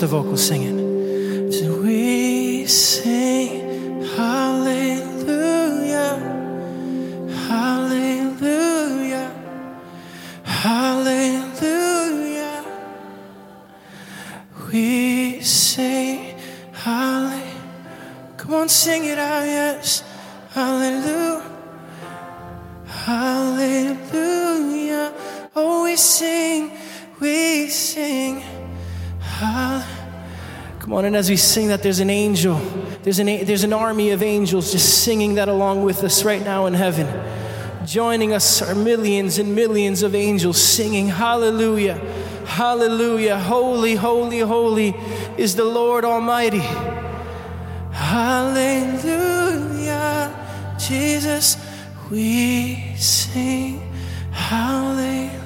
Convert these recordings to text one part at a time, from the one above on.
Come on, just as we sing that, there's an angel. There's an, there's an army of angels just singing that along with us right now in heaven. Joining us are millions and millions of angels singing, Hallelujah, Hallelujah, Holy, Holy, Holy is the Lord Almighty. Hallelujah, Jesus, we sing, Hallelujah. Hallelujah.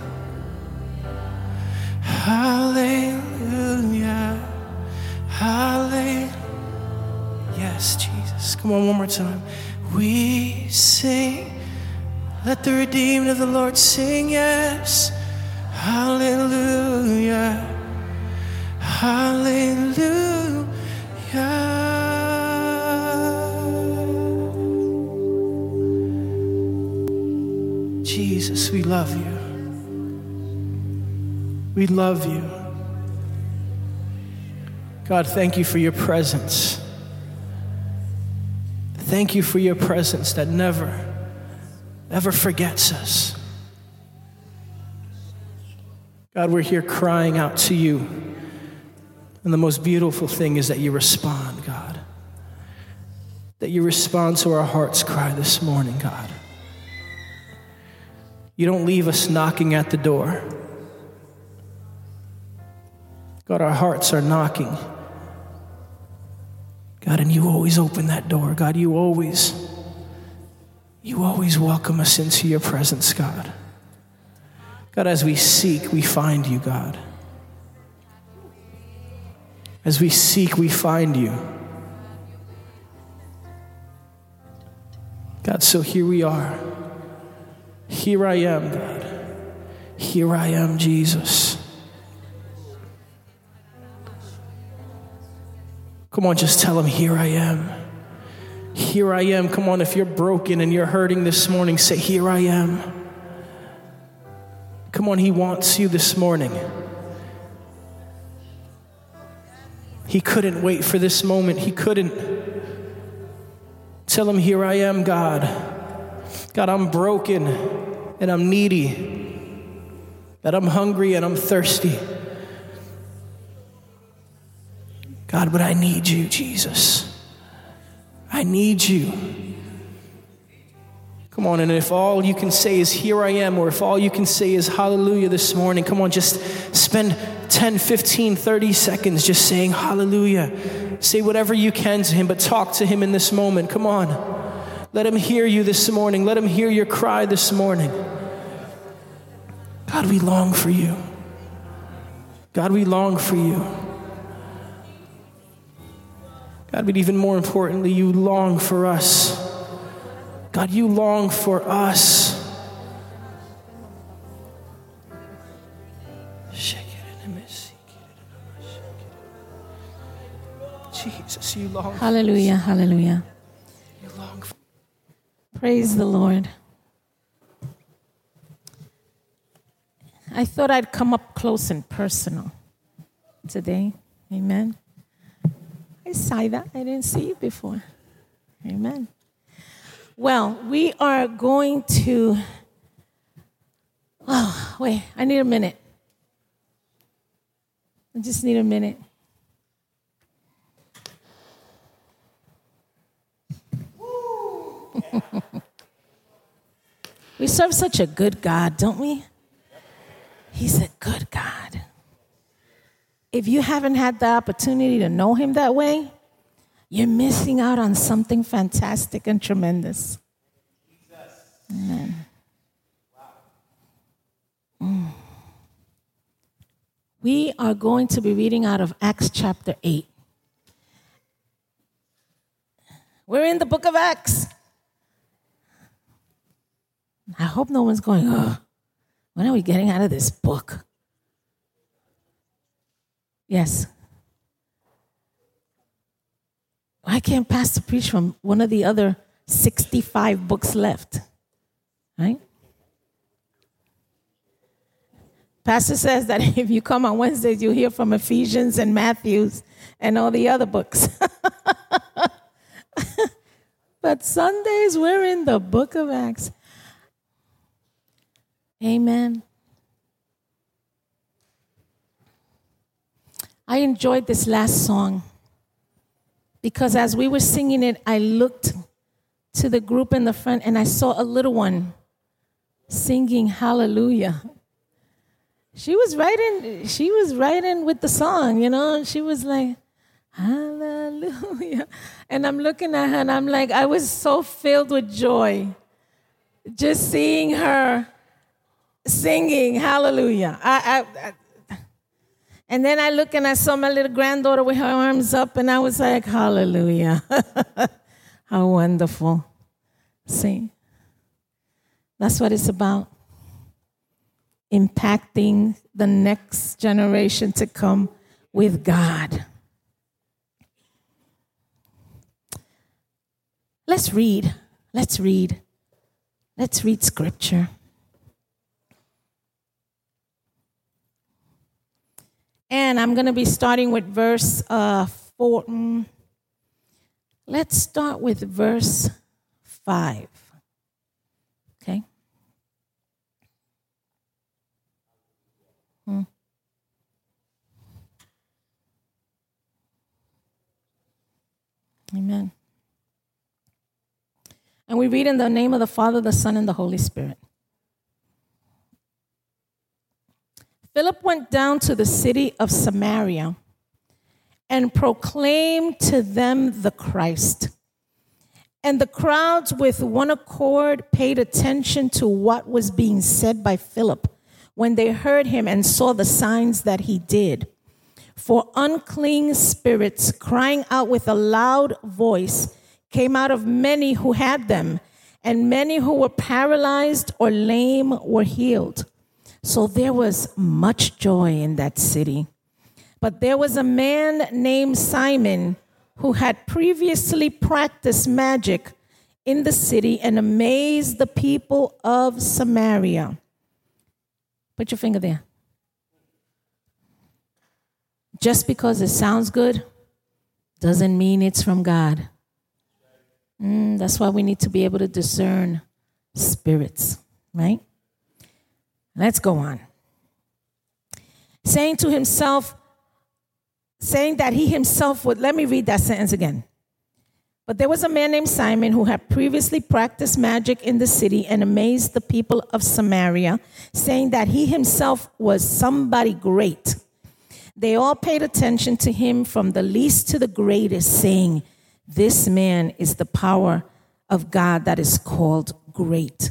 Come on, one more time. We sing. Let the redeemed of the Lord sing, yes. Hallelujah. Hallelujah. Jesus, we love you. We love you. God, thank you for your presence. Thank you for your presence that never, ever forgets us. God, we're here crying out to you. And the most beautiful thing is that you respond, God. That you respond to our heart's cry this morning, God. You don't leave us knocking at the door. God, our hearts are knocking. God, and you always open that door. God, you always, you always welcome us into your presence, God. God, as we seek, we find you, God. As we seek, we find you. God, so here we are. Here I am, God. Here I am, Jesus. Come on, just tell him, Here I am. Here I am. Come on, if you're broken and you're hurting this morning, say, Here I am. Come on, he wants you this morning. He couldn't wait for this moment. He couldn't. Tell him, Here I am, God. God, I'm broken and I'm needy. That I'm hungry and I'm thirsty. God, but I need you, Jesus. I need you. Come on, and if all you can say is, Here I am, or if all you can say is, Hallelujah this morning, come on, just spend 10, 15, 30 seconds just saying, Hallelujah. Say whatever you can to Him, but talk to Him in this moment. Come on. Let Him hear you this morning. Let Him hear your cry this morning. God, we long for you. God, we long for you. God, but even more importantly, you long for us. God, you long for us. Jesus, you long. Hallelujah, hallelujah. You long for Praise the Lord. I thought I'd come up close and personal today. Amen. I saw that. I didn't see it before. Amen. Well, we are going to. Oh, wait, I need a minute. I just need a minute. we serve such a good God, don't we? He's a good God. If you haven't had the opportunity to know Him that way, you're missing out on something fantastic and tremendous. Amen. Mm. We are going to be reading out of Acts chapter 8. We're in the book of Acts. I hope no one's going, oh, when are we getting out of this book? Yes. Why can't Pastor preach from one of the other 65 books left? Right? Pastor says that if you come on Wednesdays, you'll hear from Ephesians and Matthews and all the other books. but Sundays, we're in the book of Acts. Amen. I enjoyed this last song because as we were singing it, I looked to the group in the front and I saw a little one singing hallelujah. She was in she was in with the song, you know, she was like hallelujah. And I'm looking at her and I'm like I was so filled with joy just seeing her singing hallelujah. I, I, I, and then I look and I saw my little granddaughter with her arms up, and I was like, hallelujah. How wonderful. See, that's what it's about impacting the next generation to come with God. Let's read. Let's read. Let's read scripture. And I'm going to be starting with verse uh, 4. Mm, let's start with verse 5. Okay? Hmm. Amen. And we read in the name of the Father, the Son, and the Holy Spirit. Philip went down to the city of Samaria and proclaimed to them the Christ. And the crowds, with one accord, paid attention to what was being said by Philip when they heard him and saw the signs that he did. For unclean spirits, crying out with a loud voice, came out of many who had them, and many who were paralyzed or lame were healed. So there was much joy in that city. But there was a man named Simon who had previously practiced magic in the city and amazed the people of Samaria. Put your finger there. Just because it sounds good doesn't mean it's from God. Mm, that's why we need to be able to discern spirits, right? Let's go on. Saying to himself, saying that he himself would, let me read that sentence again. But there was a man named Simon who had previously practiced magic in the city and amazed the people of Samaria, saying that he himself was somebody great. They all paid attention to him from the least to the greatest, saying, This man is the power of God that is called great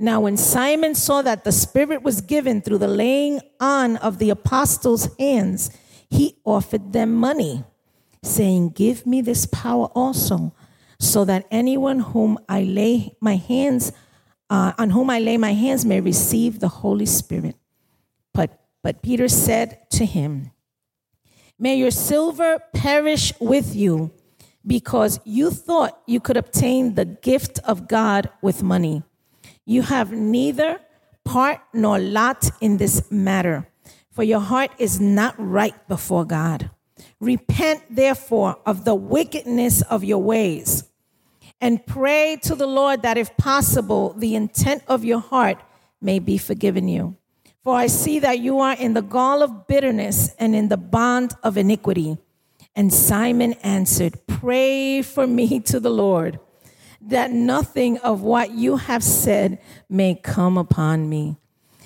Now, when Simon saw that the Spirit was given through the laying on of the apostles' hands, he offered them money, saying, Give me this power also, so that anyone whom I lay my hands uh, on whom I lay my hands may receive the Holy Spirit. But, but Peter said to him, May your silver perish with you, because you thought you could obtain the gift of God with money. You have neither part nor lot in this matter, for your heart is not right before God. Repent, therefore, of the wickedness of your ways, and pray to the Lord that, if possible, the intent of your heart may be forgiven you. For I see that you are in the gall of bitterness and in the bond of iniquity. And Simon answered, Pray for me to the Lord that nothing of what you have said may come upon me.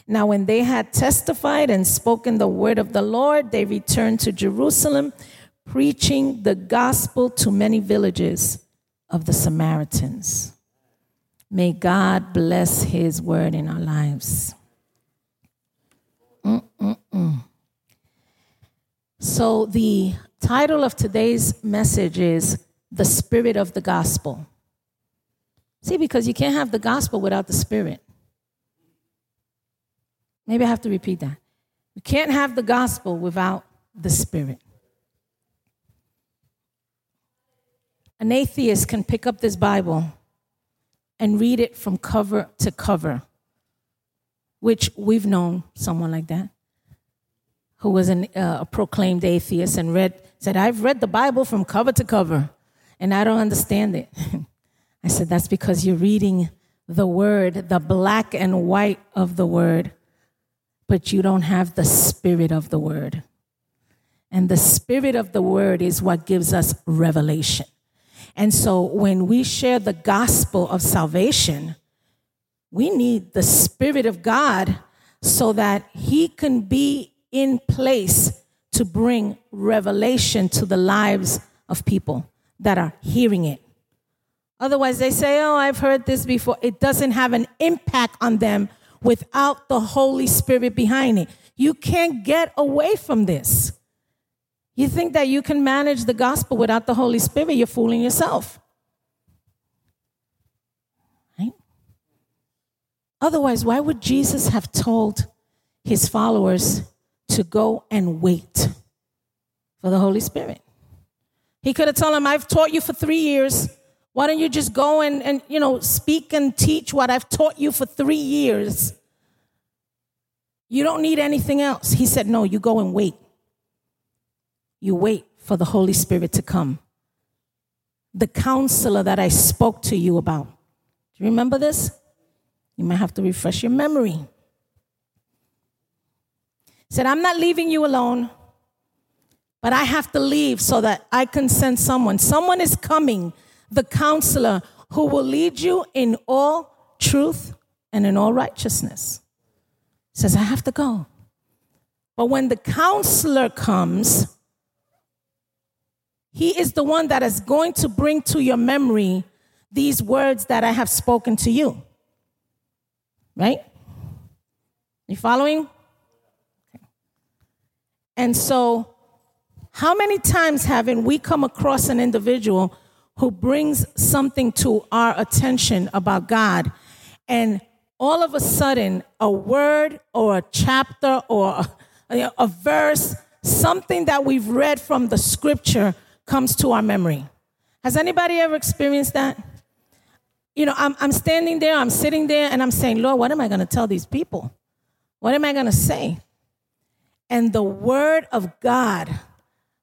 Now, when they had testified and spoken the word of the Lord, they returned to Jerusalem, preaching the gospel to many villages of the Samaritans. May God bless his word in our lives. Mm-mm-mm. So, the title of today's message is The Spirit of the Gospel. See, because you can't have the gospel without the spirit. Maybe I have to repeat that. You can't have the gospel without the spirit. An atheist can pick up this Bible and read it from cover to cover, which we've known someone like that who was an, uh, a proclaimed atheist and read said i've read the bible from cover to cover and i don't understand it I said, That's because you're reading the word, the black and white of the word, but you don't have the spirit of the word. And the spirit of the word is what gives us revelation. And so when we share the gospel of salvation, we need the spirit of God so that he can be in place to bring revelation to the lives of people that are hearing it. Otherwise, they say, Oh, I've heard this before. It doesn't have an impact on them without the Holy Spirit behind it. You can't get away from this. You think that you can manage the gospel without the Holy Spirit, you're fooling yourself. Right? Otherwise, why would Jesus have told his followers to go and wait for the Holy Spirit? He could have told them, I've taught you for three years. Why don't you just go and, and you know speak and teach what I've taught you for three years? You don't need anything else. He said, No, you go and wait. You wait for the Holy Spirit to come. The counselor that I spoke to you about. Do you remember this? You might have to refresh your memory. He said, I'm not leaving you alone, but I have to leave so that I can send someone. Someone is coming the counselor who will lead you in all truth and in all righteousness. says, I have to go. But when the counselor comes, he is the one that is going to bring to your memory these words that I have spoken to you. Right? You following? And so, how many times haven't we come across an individual who brings something to our attention about God, and all of a sudden, a word or a chapter or a, a verse, something that we've read from the scripture comes to our memory. Has anybody ever experienced that? You know, I'm, I'm standing there, I'm sitting there, and I'm saying, Lord, what am I going to tell these people? What am I going to say? And the word of God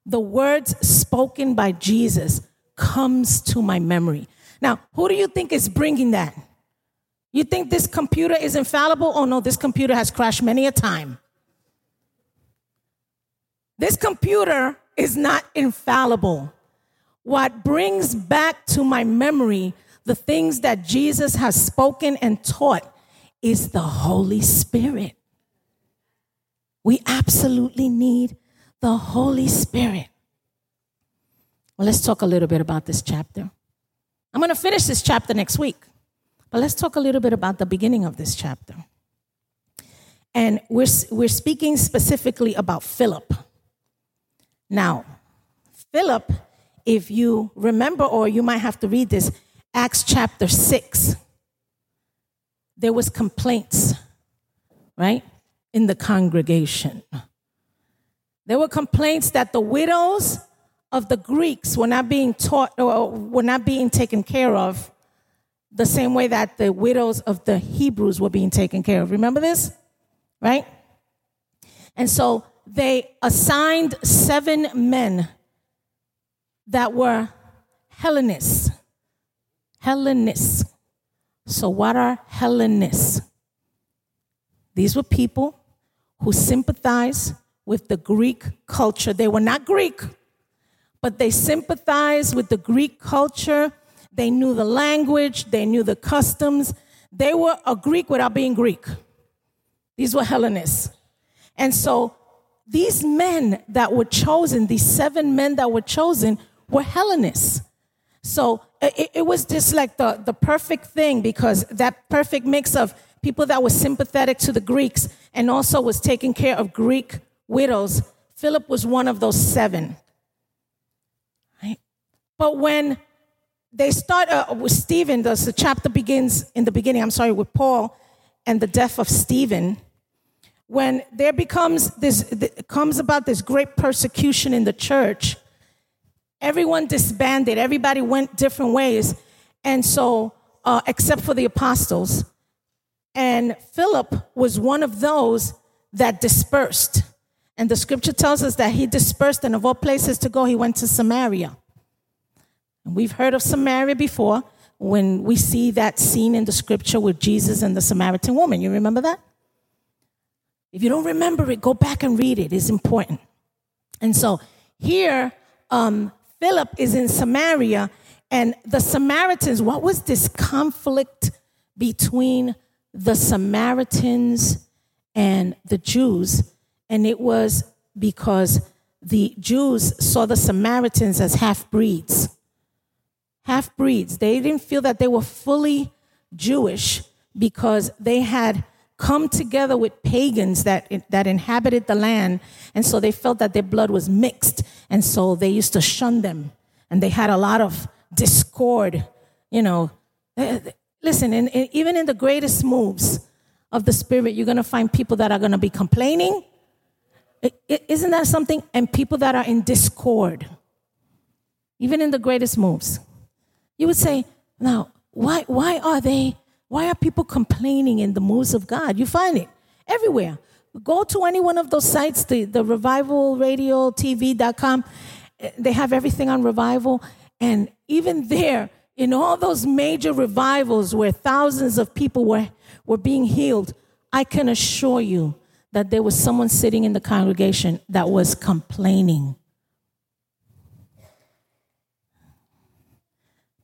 the words spoken by Jesus comes to my memory. Now, who do you think is bringing that? You think this computer is infallible? Oh no, this computer has crashed many a time. This computer is not infallible. What brings back to my memory the things that Jesus has spoken and taught is the Holy Spirit. We absolutely need the Holy Spirit. Well, let's talk a little bit about this chapter. I'm going to finish this chapter next week, but let's talk a little bit about the beginning of this chapter. And we're, we're speaking specifically about Philip. Now, Philip, if you remember, or you might have to read this, Acts chapter 6, there was complaints, right, in the congregation. There were complaints that the widows of the Greeks were not being taught or were not being taken care of the same way that the widows of the Hebrews were being taken care of. Remember this? Right? And so they assigned seven men that were Hellenists. Hellenists. So, what are Hellenists? These were people who sympathized with the Greek culture. They were not Greek, but they sympathized with the Greek culture. They knew the language, they knew the customs. They were a Greek without being Greek. These were Hellenists. And so these men that were chosen, these seven men that were chosen, were Hellenists. So it, it, was just like the, the perfect thing because that perfect mix of people that were sympathetic to the Greeks and also was taking care of Greek widows. Philip was one of those seven. But when they start uh, with Stephen, the, the chapter begins in the beginning, I'm sorry, with Paul and the death of Stephen. When there becomes this, comes about this great persecution in the church, everyone disbanded, everybody went different ways. And so, uh, except for the apostles. And Philip was one of those that dispersed. And the scripture tells us that he dispersed, and of all places to go, he went to Samaria. And we've heard of Samaria before when we see that scene in the scripture with Jesus and the Samaritan woman. You remember that? If you don't remember it, go back and read it. It's important. And so here, um, Philip is in Samaria, and the Samaritans, what was this conflict between the Samaritans and the Jews? And it was because the Jews saw the Samaritans as half breeds. Half breeds. They didn't feel that they were fully Jewish because they had come together with pagans that, that inhabited the land. And so they felt that their blood was mixed. And so they used to shun them. And they had a lot of discord, you know. Eh, eh, listen, in, in, even in the greatest moves of the Spirit, you're going to find people that are going to be complaining. is not that something? And people that are in discord. Even in the greatest moves. You would say, now, why, why are they why are people complaining in the moves of God? You find it everywhere. Go to any one of those sites, the, the revival radio, TV.com. They have everything on revival. And even there, in all those major revivals where thousands of people were, were being healed, I can assure you that there was someone sitting in the congregation that was complaining.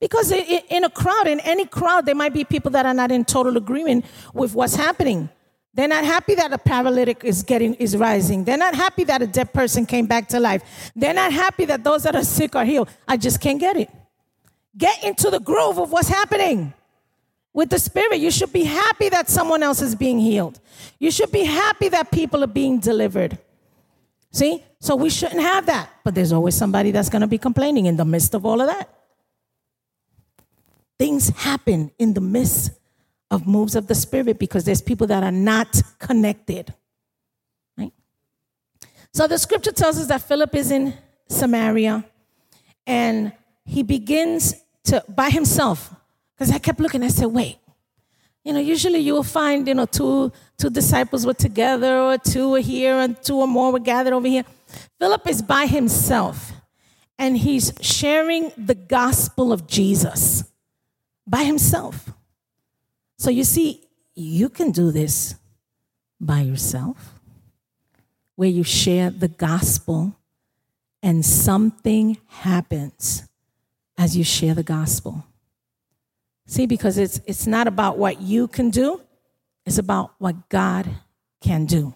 Because in a crowd, in any crowd, there might be people that are not in total agreement with what's happening. They're not happy that a paralytic is getting is rising. They're not happy that a dead person came back to life. They're not happy that those that are sick are healed. I just can't get it. Get into the groove of what's happening. With the spirit, you should be happy that someone else is being healed. You should be happy that people are being delivered. See? So we shouldn't have that. But there's always somebody that's going to be complaining in the midst of all of that things happen in the midst of moves of the spirit because there's people that are not connected. Right? So the scripture tells us that Philip is in Samaria and he begins to by himself. Because I kept looking, I said, wait, you know, usually you will find, you know, two two disciples were together, or two were here, and two or more were gathered over here. Philip is by himself and he's sharing the gospel of Jesus by himself. So you see, you can do this by yourself, where you share the gospel and something happens as you share the gospel. See, because it's, it's not about what you can do, it's about what God can do.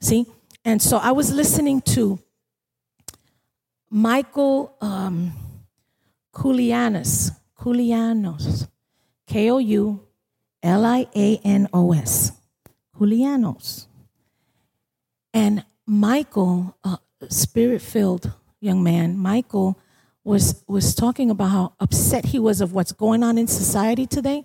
See? And so I was listening to Michael um, Koulianos, Koulianos, K O U L I A N O S, Koulianos. And Michael, uh, spirit filled young man, Michael was, was talking about how upset he was of what's going on in society today.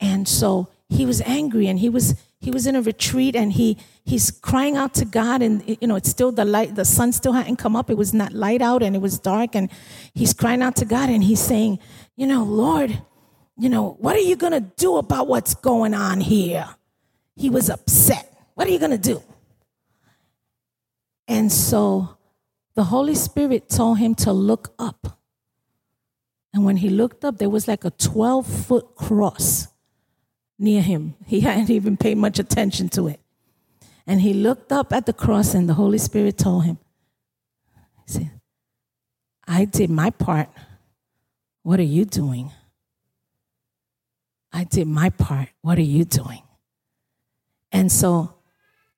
And so he was angry and he was he was in a retreat and he he's crying out to God and you know it's still the light the sun still hadn't come up it was not light out and it was dark and he's crying out to God and he's saying you know Lord you know what are you going to do about what's going on here he was upset what are you going to do and so the holy spirit told him to look up and when he looked up there was like a 12 foot cross near him. He hadn't even paid much attention to it. And he looked up at the cross, and the Holy Spirit told him, He said, I did my part. What are you doing? I did my part. What are you doing? And so,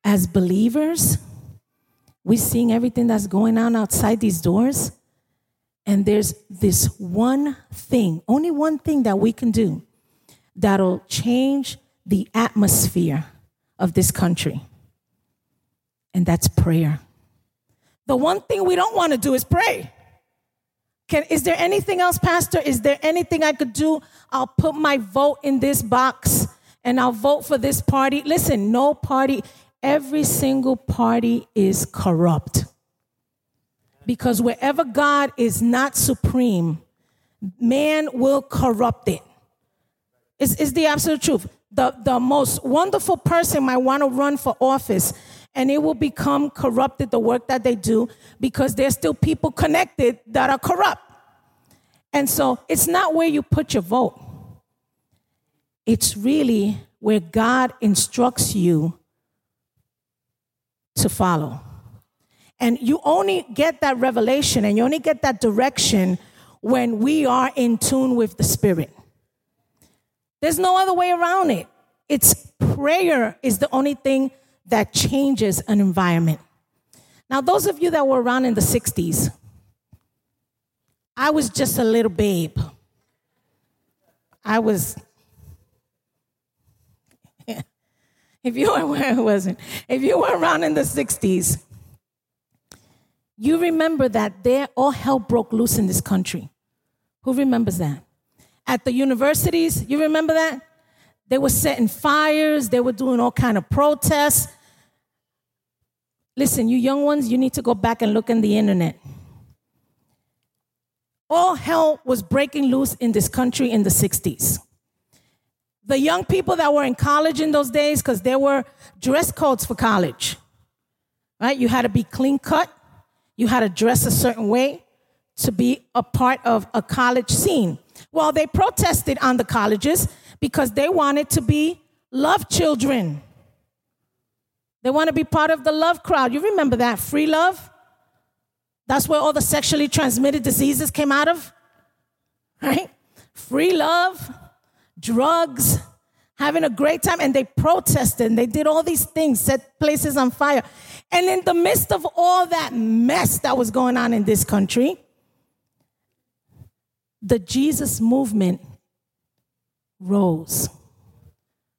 as believers, we're seeing everything that's going on outside these doors. And there's this one thing, only one thing that we can do that'll change the atmosphere of this country. And that's prayer. The one thing we don't want to do is pray. Can, is there anything else, Pastor? Is there anything I could do? I'll put my vote in this box and I'll vote for this party. Listen, no party, every single party is corrupt. Because wherever God is not supreme, man will corrupt it. it. Is, is the absolute truth. The, the most wonderful person might want to run for office and it will become corrupted, the work that they do, because there's still people connected that are corrupt. And so it's not where you put your vote, it's really where God instructs you to follow. And you only get that revelation and you only get that direction when we are in tune with the Spirit. There's no other way around it. It's prayer is the only thing that changes an environment. Now, those of you that were around in the 60s, I was just a little babe. I was, if you were where I wasn't, if you were around in the 60s, you remember that there all hell broke loose in this country. Who remembers that? at the universities. You remember that? They were setting fires, they were doing all kind of protests. Listen, you young ones, you need to go back and look in the internet. All hell was breaking loose in this country in the 60s. The young people that were in college in those days, because there were dress codes for college, right? You had to be clean cut, you had to dress a certain way to be a part of a college scene. Well, they protested on the colleges because they wanted to be love children. They want to be part of the love crowd. You remember that free love? That's where all the sexually transmitted diseases came out of, right? Free love, drugs, having a great time. And they protested and they did all these things, set places on fire. And in the midst of all that mess that was going on in this country, the Jesus movement rose,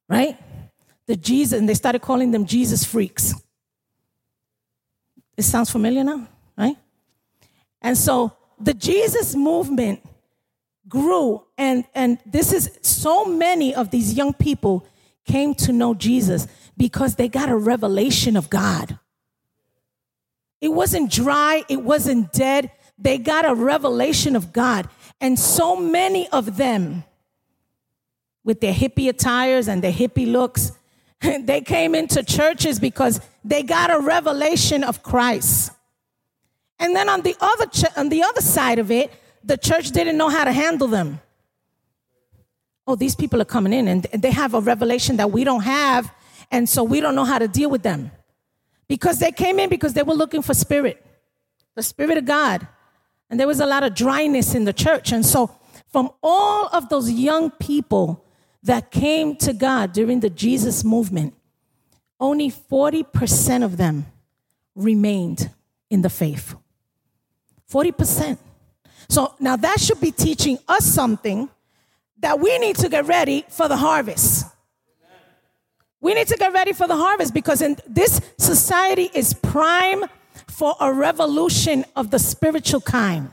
right? The Jesus, and they started calling them Jesus freaks. It sounds familiar now, right? And so the Jesus movement grew, and, and this is so many of these young people came to know Jesus because they got a revelation of God. It wasn't dry, it wasn't dead. They got a revelation of God. And so many of them, with their hippie attires and their hippie looks, they came into churches because they got a revelation of Christ. And then on the other ch- on the other side of it, the church didn't know how to handle them. Oh, these people are coming in and they have a revelation that we don't have, and so we don't know how to deal with them. Because they came in because they were looking for spirit, the spirit of God. And there was a lot of dryness in the church. And so, from all of those young people that came to God during the Jesus movement, only 40% of them remained in the faith. 40%. So now that should be teaching us something that we need to get ready for the harvest. We need to get ready for the harvest because in this society is prime for a revolution of the spiritual kind.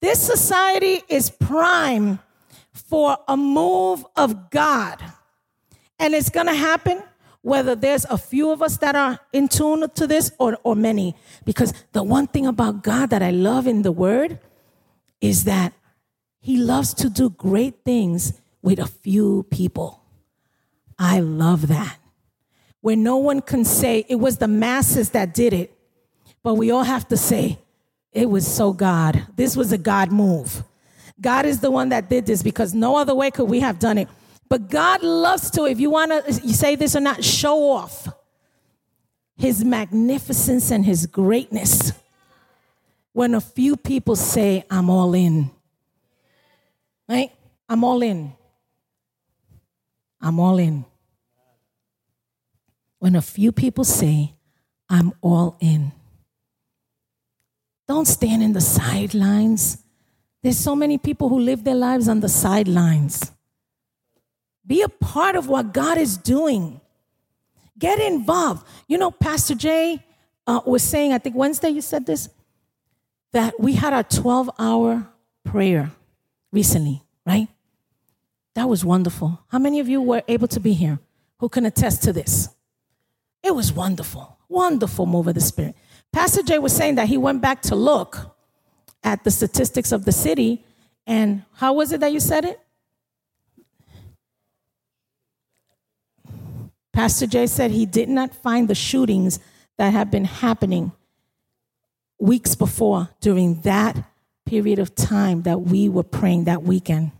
This society is prime for a move of God. And it's going to happen whether there's a few of us that are in tune to this or, or many. Because the one thing about God that I love in the Word is that He loves to do great things with a few people. I love that. Where no one can say it was the masses that did it, but we all have to say, it was so God. This was a God move. God is the one that did this because no other way could we have done it. But God loves to, if you want to say this or not, show off his magnificence and his greatness. When a few people say, I'm all in. Right? I'm all in. I'm all in. When a few people say, I'm all in. Don't stand in the sidelines. There's so many people who live their lives on the sidelines. Be a part of what God is doing. Get involved. You know, Pastor Jay uh, was saying, I think Wednesday you said this, that we had our 12 hour prayer recently, right? That was wonderful. How many of you were able to be here who can attest to this? It was wonderful, wonderful move of the Spirit. Pastor Jay was saying that he went back to look at the statistics of the city, and how was it that you said it? Pastor Jay said he did not find the shootings that have been happening weeks before during that period of time that we were praying that weekend.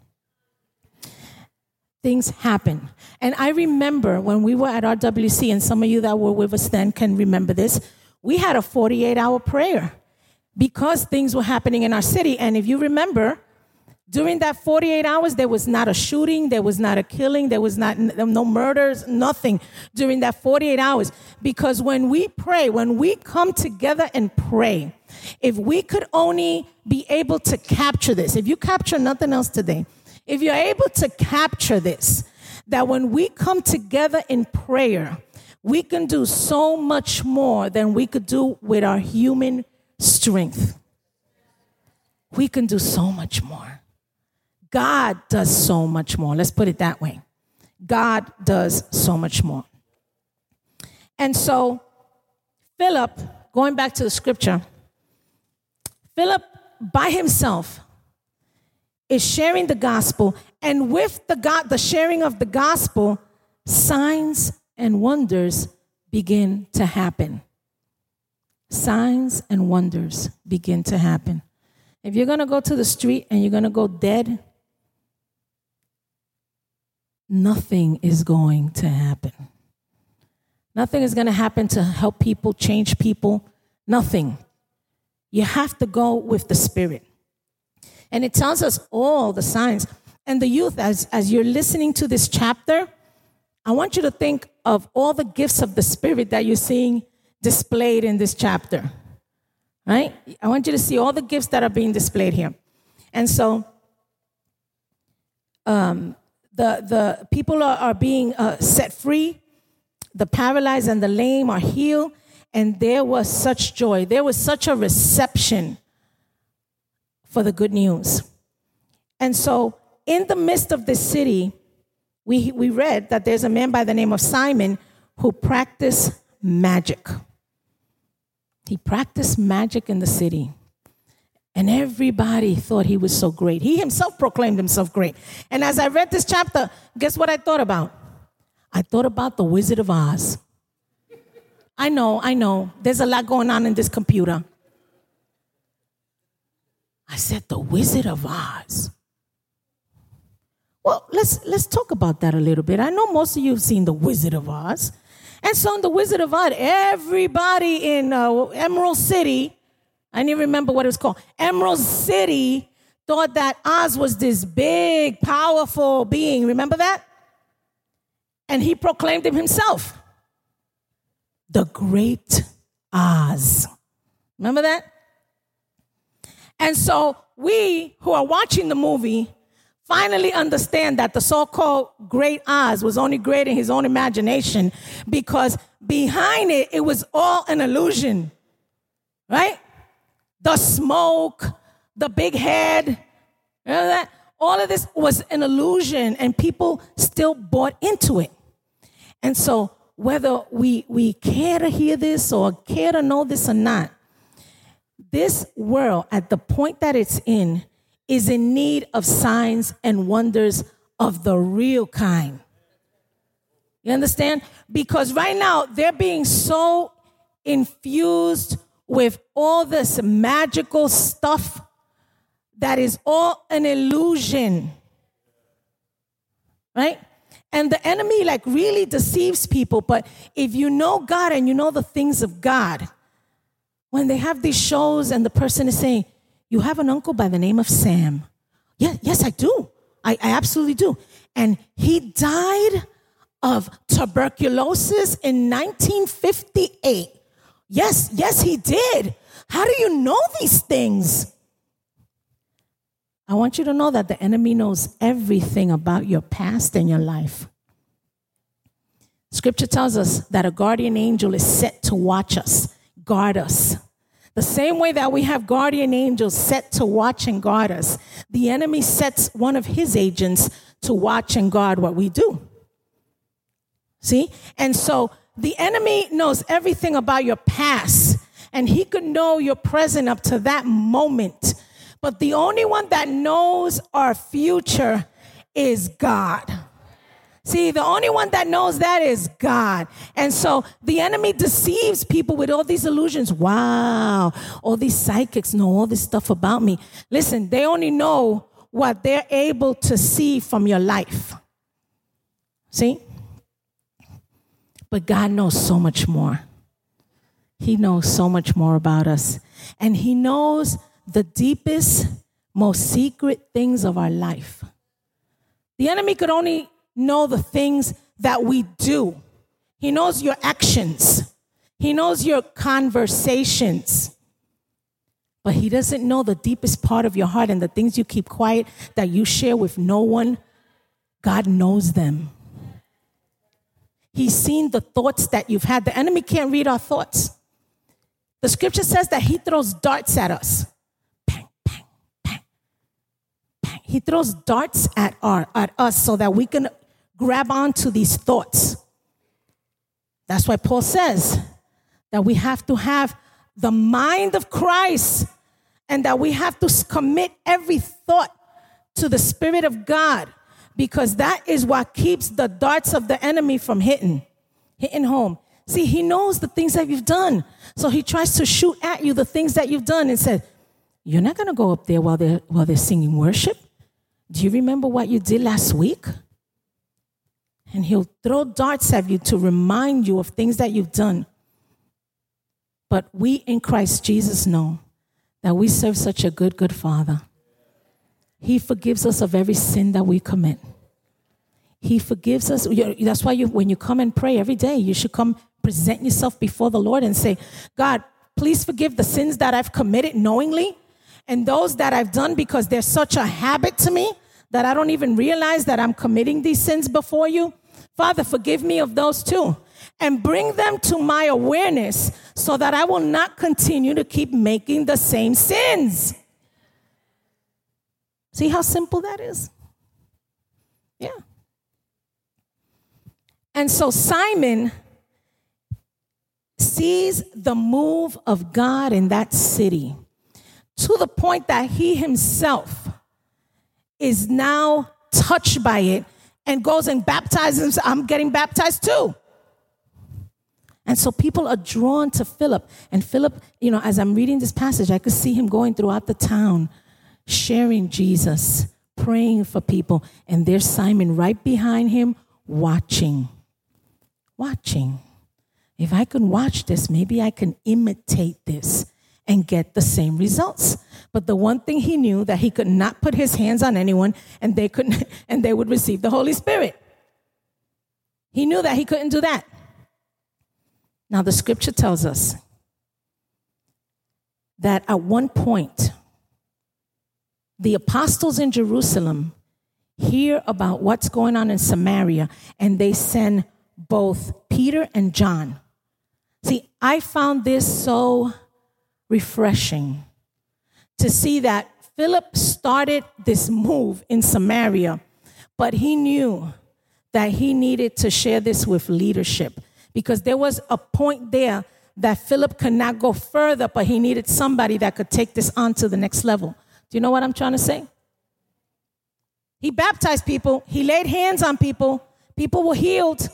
Things happen. And I remember when we were at RWC, and some of you that were with us then can remember this, we had a 48 hour prayer because things were happening in our city. And if you remember, during that 48 hours, there was not a shooting, there was not a killing, there was not no murders, nothing during that 48 hours. Because when we pray, when we come together and pray, if we could only be able to capture this, if you capture nothing else today, if you're able to capture this, that when we come together in prayer, we can do so much more than we could do with our human strength. We can do so much more. God does so much more. Let's put it that way. God does so much more. And so, Philip, going back to the scripture, Philip by himself is sharing the gospel, and with the God, the sharing of the gospel, signs and wonders begin to happen. Signs and wonders begin to happen. If you're going to go to the street and you're going to go dead, nothing is going to happen. Nothing is going to happen to help people, change people. Nothing. You have to go with the Spirit. And it tells us all the signs. And the youth, as, as you're listening to this chapter, I want you to think of all the gifts of the Spirit that you're seeing displayed in this chapter. Right? I want you to see all the gifts that are being displayed here. And so, um, the, the people are, are being uh, set free, the paralyzed and the lame are healed, and there was such joy. There was such a reception for the good news. And so, in the midst of this city, we, we read that there's a man by the name of Simon who practiced magic. He practiced magic in the city. And everybody thought he was so great. He himself proclaimed himself great. And as I read this chapter, guess what I thought about? I thought about the Wizard of Oz. I know, I know. There's a lot going on in this computer. I said, the Wizard of Oz. Well, let's let's talk about that a little bit. I know most of you have seen the Wizard of Oz, and so in the Wizard of Oz, everybody in uh, Emerald City, I didn't remember what it was called, Emerald City, thought that Oz was this big, powerful being. Remember that? And he proclaimed him himself, the Great Oz. Remember that? And so we who are watching the movie finally understand that the so called great Oz was only great in his own imagination because behind it, it was all an illusion, right? The smoke, the big head, you know that? All of this was an illusion, and people still bought into it. And so, whether we, we care to hear this or care to know this or not, this world, at the point that it's in, is in need of signs and wonders of the real kind. You understand? Because right now they're being so infused with all this magical stuff that is all an illusion. Right? And the enemy like really deceives people, but if you know God and you know the things of God, when they have these shows and the person is saying, You have an uncle by the name of Sam. Yeah, yes, I do. I, I absolutely do. And he died of tuberculosis in 1958. Yes, yes, he did. How do you know these things? I want you to know that the enemy knows everything about your past and your life. Scripture tells us that a guardian angel is set to watch us, guard us. The same way that we have guardian angels set to watch and guard us, the enemy sets one of his agents to watch and guard what we do. See? And so the enemy knows everything about your past, and he could know your present up to that moment. But the only one that knows our future is God. See, the only one that knows that is God. And so the enemy deceives people with all these illusions. Wow, all these psychics know all this stuff about me. Listen, they only know what they're able to see from your life. See? But God knows so much more. He knows so much more about us. And He knows the deepest, most secret things of our life. The enemy could only know the things that we do. He knows your actions. He knows your conversations. But he doesn't know the deepest part of your heart and the things you keep quiet that you share with no one. God knows them. He's seen the thoughts that you've had. The enemy can't read our thoughts. The scripture says that he throws darts at us. Bang! Bang! Bang! He throws darts at, our, at us so that we can grab onto these thoughts. That's why Paul says that we have to have the mind of Christ and that we have to commit every thought to the Spirit of God because that is what keeps the darts of the enemy from hitting, hitting home. See, he knows the things that you've done. So he tries to shoot at you the things that you've done and said, You're not gonna go up there while they're while they're singing worship. Do you remember what you did last week? And he'll throw darts at you to remind you of things that you've done. But we in Christ Jesus know that we serve such a good, good Father. He forgives us of every sin that we commit. He forgives us. That's why you, when you come and pray every day, you should come present yourself before the Lord and say, God, please forgive the sins that I've committed knowingly and those that I've done because they're such a habit to me that I don't even realize that I'm committing these sins before you. Father, forgive me of those too. And bring them to my awareness so that I will not continue to keep making the same sins. See how simple that is? Yeah. And so Simon sees the move of God in that city to the point that he himself is now touched by it and goes and baptizes. I'm getting baptized too. And so people are drawn to Philip. And Philip, you know, as I'm reading this passage, I could see him going throughout the town, sharing Jesus, praying for people. And there's Simon right behind him, watching. Watching. If I can watch this, maybe I can imitate this and get the same results. But the one thing he knew that he could not put his hands on anyone and they couldn't and they would receive the Holy Spirit. He knew that he couldn't do that. Now, the scripture tells us that at one point, the apostles in Jerusalem hear about what's going on in Samaria and they send both Peter and John. See, I found this so refreshing to see that Philip started this move in Samaria, but he knew that he needed to share this with leadership because there was a point there that Philip could not go further, but he needed somebody that could take this on to the next level. Do you know what I'm trying to say? He baptized people, he laid hands on people, people were healed,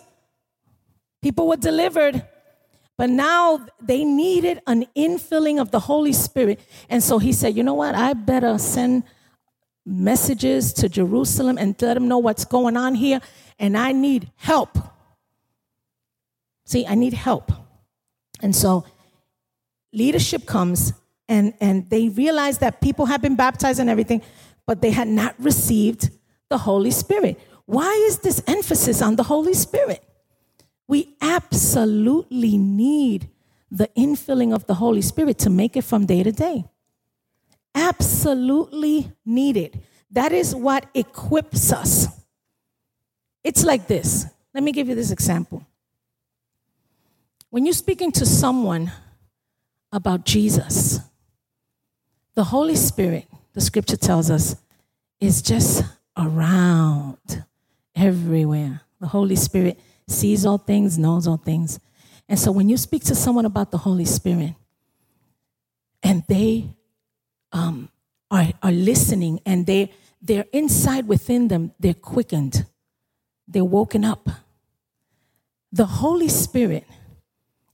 people were delivered. But now they needed an infilling of the Holy Spirit. And so he said, you know what? I better send messages to Jerusalem and let them know what's going on here. And I need help. See, I need help. And so leadership comes and, and they realize that people have been baptized and everything, but they had not received the Holy Spirit. Why is this emphasis on the Holy Spirit? We absolutely need the infilling of the Holy Spirit to make it from day to day. Absolutely needed. That is what equips us. It's like this. Let me give you this example. When you're speaking to someone about Jesus, the Holy Spirit, the scripture tells us, is just around everywhere. The Holy Spirit sees all things, knows all things. And so when you speak to someone about the Holy Spirit and they um, are, are listening and they, they're inside within them, they're quickened, they're woken up. The Holy Spirit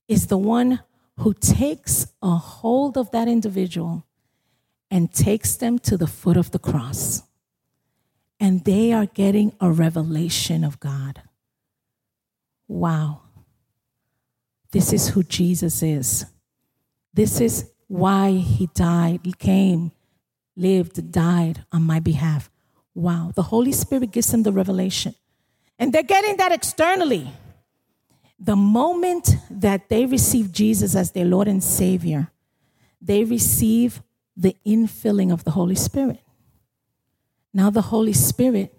is the one who takes a hold of that individual and takes them to the foot of the cross. And they are getting a revelation of God. Wow. This is who Jesus is. This is why he died, he came, lived, died on my behalf. Wow. The Holy Spirit gives them the revelation. And they're getting that externally. The moment that they receive Jesus as their Lord and Savior, they receive the infilling of the Holy Spirit. Now the Holy Spirit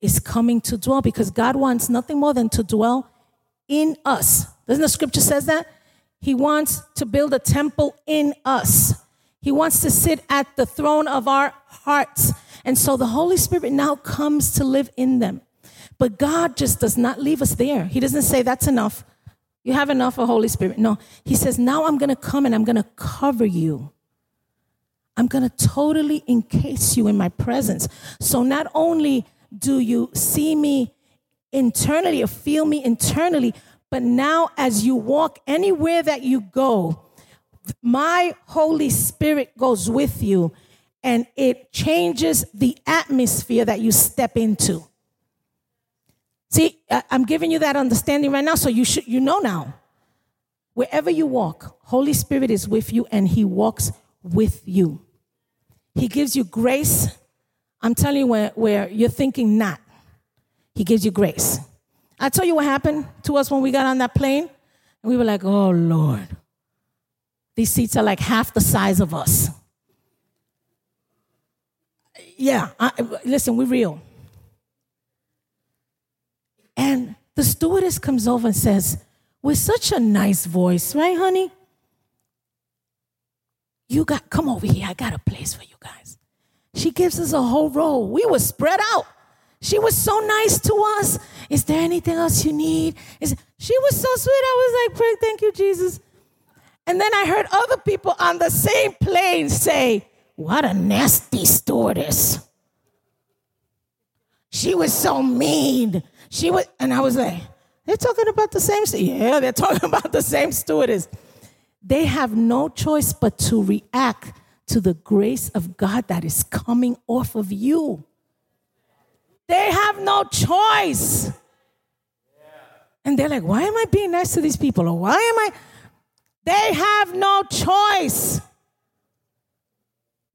is coming to dwell because God wants nothing more than to dwell in us. Doesn't the scripture says that? He wants to build a temple in us. He wants to sit at the throne of our hearts. And so the Holy Spirit now comes to live in them. But God just does not leave us there. He doesn't say, That's enough. You have enough of Holy Spirit. No, He says, Now I'm going to come and I'm going to cover you. I'm going to totally encase you in my presence. So not only do you see me internally or feel me internally, but now as you walk anywhere that you go, my Holy Spirit goes with you and it changes the atmosphere that you step into. See, I'm giving you that understanding right now, so you should you know now. Wherever you walk, Holy Spirit is with you and He walks with you. He gives you grace. I'm telling you where, where you're thinking not. He gives you grace. I tell you what happened to us when we got on that plane, we were like, oh Lord, these seats are like half the size of us. Yeah, I, listen, we're real. And the stewardess comes over and says, with such a nice voice, right, honey? You got, come over here. I got a place for you guys. She gives us a whole row. We were spread out. She was so nice to us. Is there anything else you need? Is, she was so sweet. I was like, pray, thank you, Jesus. And then I heard other people on the same plane say, What a nasty stewardess. She was so mean. She was, and I was like, they're talking about the same. Yeah, they're talking about the same stewardess. They have no choice but to react to the grace of God that is coming off of you. They have no choice. And they're like, why am I being nice to these people? Or why am I? They have no choice.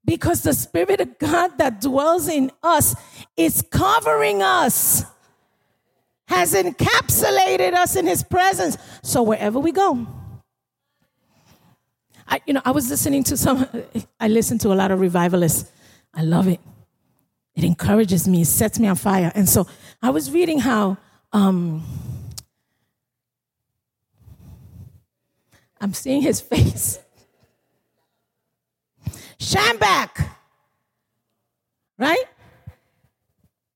Because the Spirit of God that dwells in us is covering us, has encapsulated us in His presence. So wherever we go, I, you know, I was listening to some, I listen to a lot of revivalists. I love it. It encourages me, it sets me on fire. And so I was reading how, um, I'm seeing his face. Schambach, right?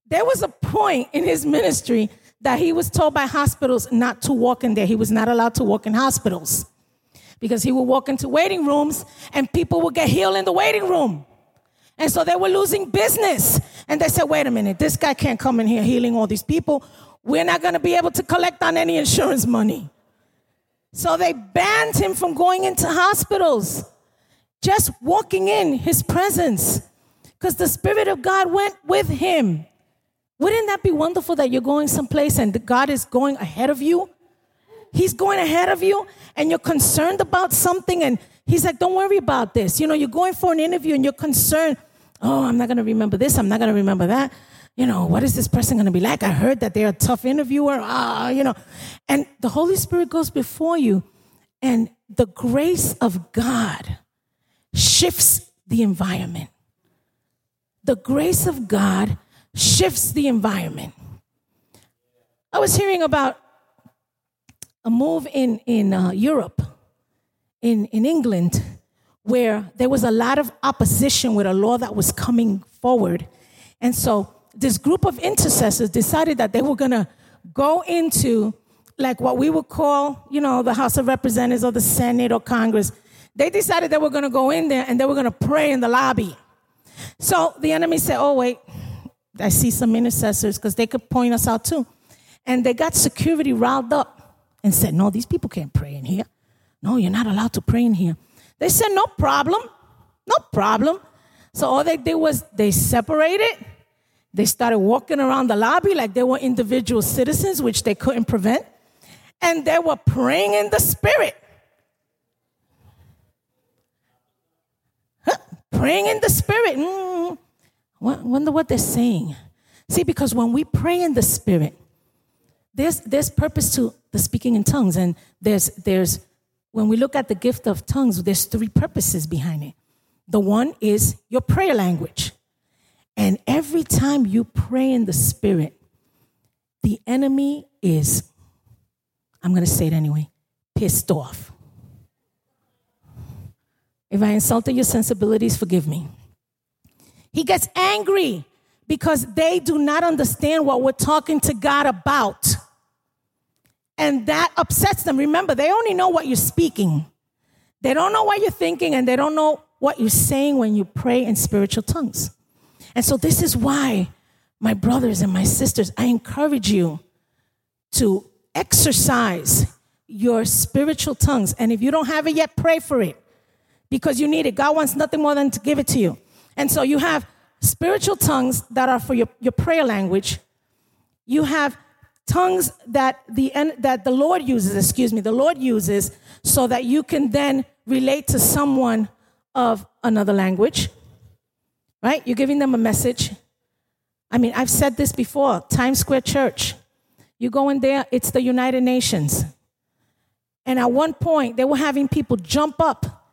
There was a point in his ministry that he was told by hospitals not to walk in there. He was not allowed to walk in hospitals because he would walk into waiting rooms and people would get healed in the waiting room. And so they were losing business. And they said, wait a minute, this guy can't come in here healing all these people. We're not going to be able to collect on any insurance money. So they banned him from going into hospitals, just walking in his presence, because the Spirit of God went with him. Wouldn't that be wonderful that you're going someplace and God is going ahead of you? He's going ahead of you and you're concerned about something, and He's like, Don't worry about this. You know, you're going for an interview and you're concerned. Oh, I'm not going to remember this. I'm not going to remember that you know, what is this person going to be like? I heard that they're a tough interviewer, ah, you know. And the Holy Spirit goes before you, and the grace of God shifts the environment. The grace of God shifts the environment. I was hearing about a move in, in uh, Europe, in, in England, where there was a lot of opposition with a law that was coming forward. And so this group of intercessors decided that they were going to go into like what we would call, you know, the House of Representatives or the Senate or Congress. They decided they were going to go in there and they were going to pray in the lobby. So the enemy said, Oh, wait, I see some intercessors because they could point us out too. And they got security riled up and said, No, these people can't pray in here. No, you're not allowed to pray in here. They said, No problem. No problem. So all they did was they separated they started walking around the lobby like they were individual citizens, which they couldn't prevent. And they were praying in the spirit. Huh? Praying in the spirit. Mm. Wonder what they're saying. See, because when we pray in the spirit, there's, there's purpose to the speaking in tongues. And there's, there's, when we look at the gift of tongues, there's three purposes behind it. The one is your prayer language. And every time you pray in the Spirit, the enemy is, I'm going to say it anyway, pissed off. If I insulted your sensibilities, forgive me. He gets angry because they do not understand what we're talking to God about. And that upsets them. Remember, they only know what you're speaking, they don't know what you're thinking, and they don't know what you're saying when you pray in spiritual tongues. And so, this is why, my brothers and my sisters, I encourage you to exercise your spiritual tongues. And if you don't have it yet, pray for it because you need it. God wants nothing more than to give it to you. And so, you have spiritual tongues that are for your, your prayer language. You have tongues that the that the Lord uses, excuse me, the Lord uses so that you can then relate to someone of another language right? You're giving them a message. I mean, I've said this before Times Square Church. You go in there, it's the United Nations. And at one point, they were having people jump up.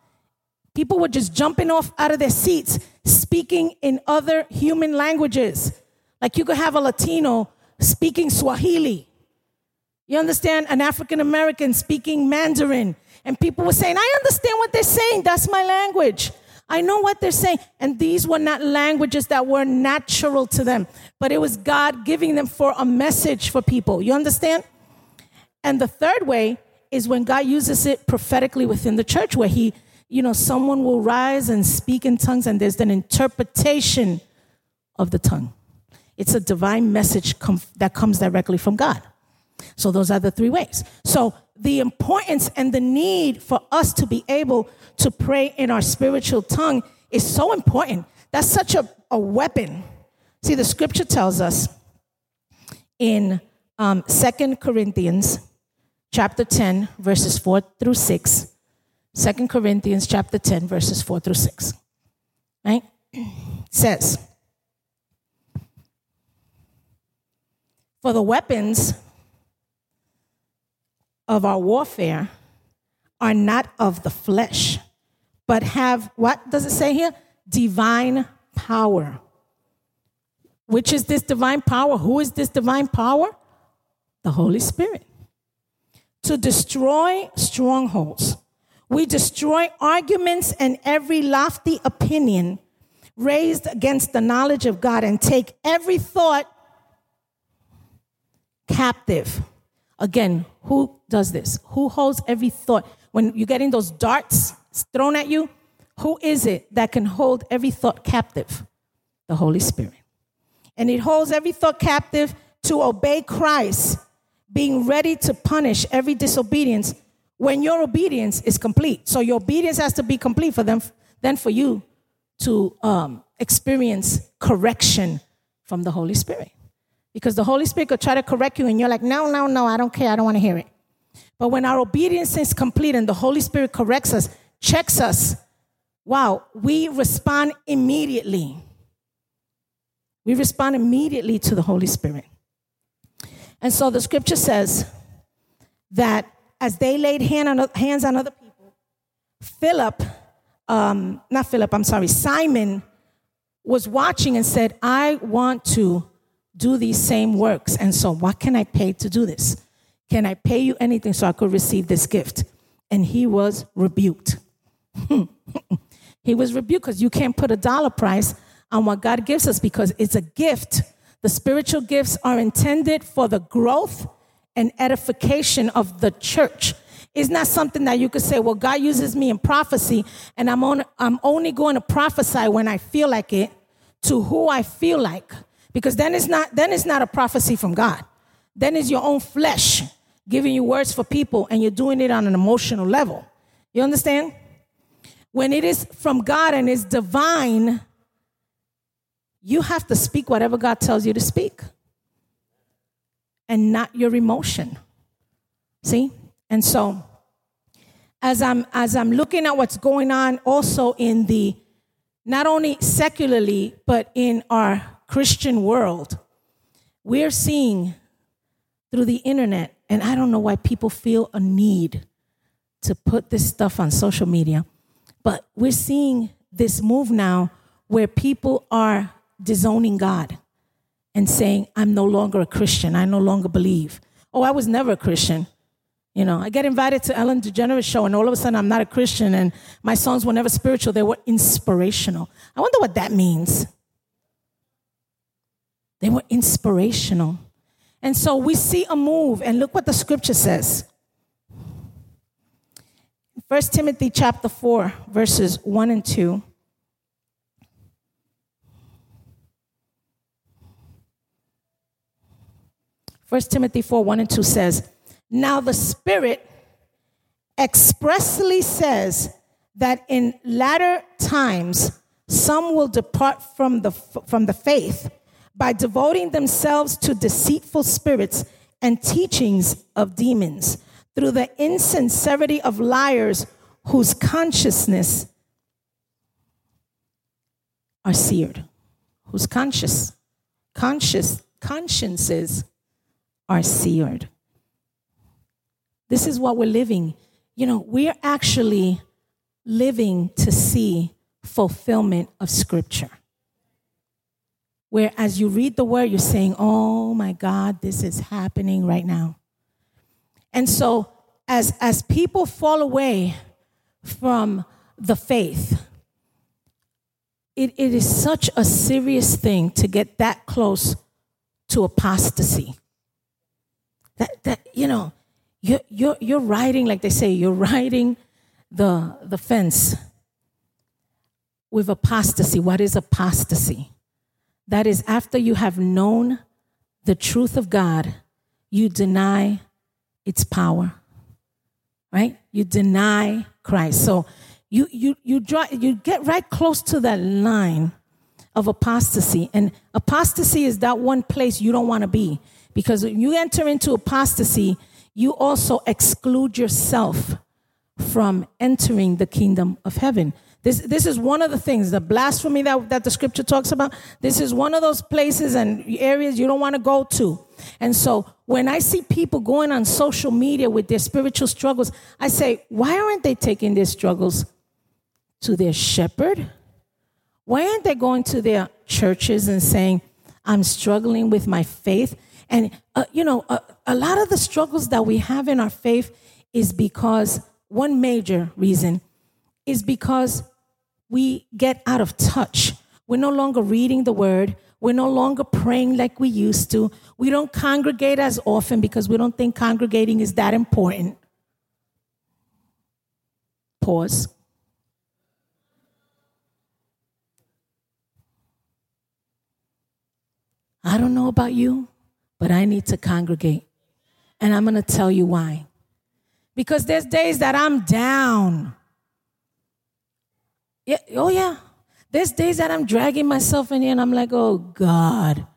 People were just jumping off out of their seats, speaking in other human languages. Like you could have a Latino speaking Swahili. You understand? An African American speaking Mandarin. And people were saying, I understand what they're saying. That's my language. I know what they're saying. And these were not languages that were natural to them, but it was God giving them for a message for people. You understand? And the third way is when God uses it prophetically within the church, where He, you know, someone will rise and speak in tongues, and there's an interpretation of the tongue. It's a divine message com- that comes directly from God. So those are the three ways. So the importance and the need for us to be able to pray in our spiritual tongue is so important. That's such a, a weapon. See, the scripture tells us in um, 2 Corinthians chapter 10, verses 4 through 6. 2 Corinthians chapter 10, verses 4 through 6. Right? says, For the weapons of our warfare are not of the flesh, but have, what does it say here? Divine power. Which is this divine power? Who is this divine power? The Holy Spirit. To destroy strongholds. We destroy arguments and every lofty opinion raised against the knowledge of God and take every thought captive. Again, who does this? Who holds every thought? When you're getting those darts thrown at you, who is it that can hold every thought captive? The Holy Spirit. And it holds every thought captive to obey Christ, being ready to punish every disobedience when your obedience is complete. So your obedience has to be complete for them, then for you to um, experience correction from the Holy Spirit. Because the Holy Spirit could try to correct you, and you're like, no, no, no, I don't care, I don't want to hear it. But when our obedience is complete and the Holy Spirit corrects us, checks us, wow, we respond immediately. We respond immediately to the Holy Spirit. And so the scripture says that as they laid hand on, hands on other people, Philip, um, not Philip, I'm sorry, Simon was watching and said, I want to do these same works. And so, what can I pay to do this? Can I pay you anything so I could receive this gift? And he was rebuked. he was rebuked because you can't put a dollar price on what God gives us because it's a gift. The spiritual gifts are intended for the growth and edification of the church. It's not something that you could say, well, God uses me in prophecy, and I'm, on, I'm only going to prophesy when I feel like it to who I feel like because then it's not then it's not a prophecy from God. Then it's your own flesh giving you words for people and you're doing it on an emotional level. You understand? When it is from God and it's divine, you have to speak whatever God tells you to speak and not your emotion. See? And so as I'm as I'm looking at what's going on also in the not only secularly but in our Christian world, we're seeing through the internet, and I don't know why people feel a need to put this stuff on social media, but we're seeing this move now where people are disowning God and saying, I'm no longer a Christian. I no longer believe. Oh, I was never a Christian. You know, I get invited to Ellen DeGeneres show, and all of a sudden I'm not a Christian, and my songs were never spiritual. They were inspirational. I wonder what that means. They were inspirational. And so we see a move, and look what the scripture says. 1 Timothy chapter 4, verses 1 and 2. First Timothy 4, 1 and 2 says, Now the Spirit expressly says that in latter times some will depart from the, from the faith by devoting themselves to deceitful spirits and teachings of demons through the insincerity of liars whose consciousness are seared whose conscious conscious consciences are seared. This is what we're living. You know we're actually living to see fulfillment of scripture where as you read the word, you're saying, Oh my God, this is happening right now. And so as, as people fall away from the faith, it, it is such a serious thing to get that close to apostasy. That, that you know, you're, you're, you're riding, like they say, you're riding the, the fence with apostasy. What is apostasy? That is, after you have known the truth of God, you deny its power. Right? You deny Christ. So you you you draw you get right close to that line of apostasy. And apostasy is that one place you don't want to be. Because when you enter into apostasy, you also exclude yourself from entering the kingdom of heaven. This, this is one of the things, the blasphemy that, that the scripture talks about. This is one of those places and areas you don't want to go to. And so when I see people going on social media with their spiritual struggles, I say, why aren't they taking their struggles to their shepherd? Why aren't they going to their churches and saying, I'm struggling with my faith? And, uh, you know, a, a lot of the struggles that we have in our faith is because one major reason is because we get out of touch. We're no longer reading the word. We're no longer praying like we used to. We don't congregate as often because we don't think congregating is that important. Pause. I don't know about you, but I need to congregate. And I'm going to tell you why. Because there's days that I'm down. Yeah, oh yeah. There's days that I'm dragging myself in here and I'm like, oh God,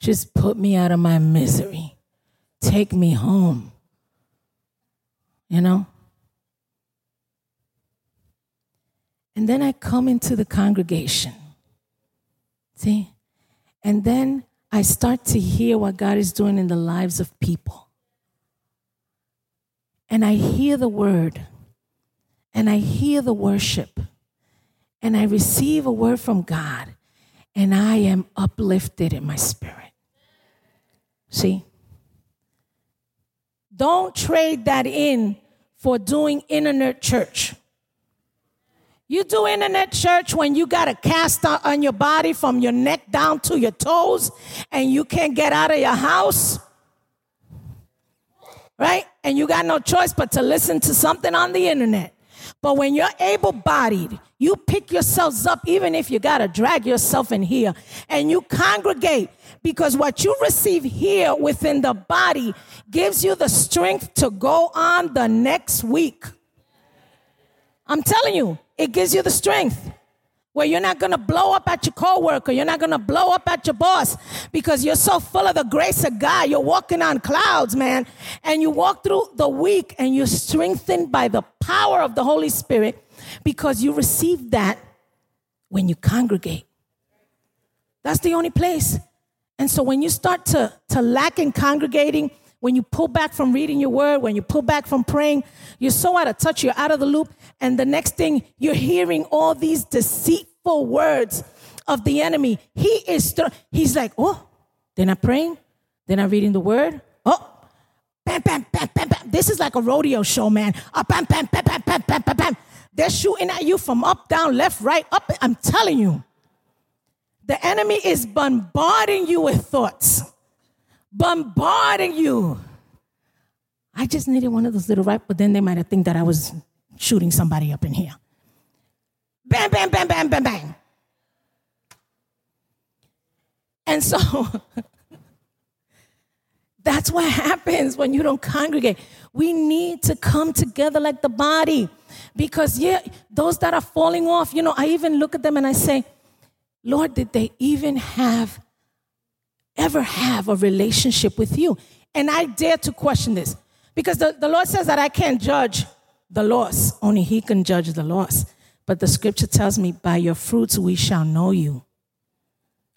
just put me out of my misery. Take me home. You know? And then I come into the congregation. See? And then I start to hear what God is doing in the lives of people and I hear the word and I hear the worship and I receive a word from God and I am uplifted in my spirit. See? Don't trade that in for doing internet church. You do internet church when you got a cast on your body from your neck down to your toes and you can't get out of your house right? And you got no choice but to listen to something on the internet. But when you're able bodied, you pick yourselves up, even if you got to drag yourself in here, and you congregate because what you receive here within the body gives you the strength to go on the next week. I'm telling you, it gives you the strength where you're not going to blow up at your coworker, you're not going to blow up at your boss because you're so full of the grace of God. You're walking on clouds, man. And you walk through the week and you're strengthened by the power of the Holy Spirit because you receive that when you congregate. That's the only place. And so when you start to, to lack in congregating, when you pull back from reading your word, when you pull back from praying, you're so out of touch, you're out of the loop. And the next thing, you're hearing all these deceitful words of the enemy. He is, th- he's like, oh, they're not praying, they're not reading the word. Oh, bam, bam, bam, bam, bam. This is like a rodeo show, man. Oh, bam, bam, bam, bam, bam, bam, bam, bam. They're shooting at you from up, down, left, right, up. I'm telling you. The enemy is bombarding you with thoughts bombarding you. I just needed one of those little right, but then they might have think that I was shooting somebody up in here. Bam, bam, bam, bam, bam, bam. And so that's what happens when you don't congregate. We need to come together like the body because, yeah, those that are falling off, you know, I even look at them and I say, Lord, did they even have ever have a relationship with you? And I dare to question this because the, the Lord says that I can't judge the loss. only He can judge the loss. But the scripture tells me, by your fruits we shall know you.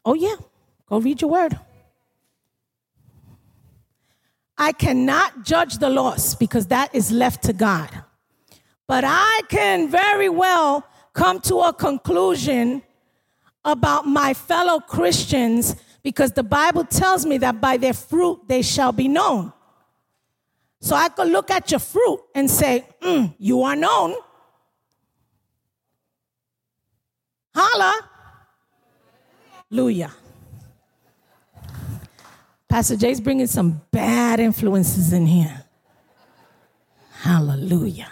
Oh, yeah, go read your word. I cannot judge the loss because that is left to God. But I can very well come to a conclusion about my fellow Christians because the Bible tells me that by their fruit they shall be known. So I could look at your fruit and say, mm, You are known. Hallelujah. Pastor Jay's bringing some bad influences in here. Hallelujah.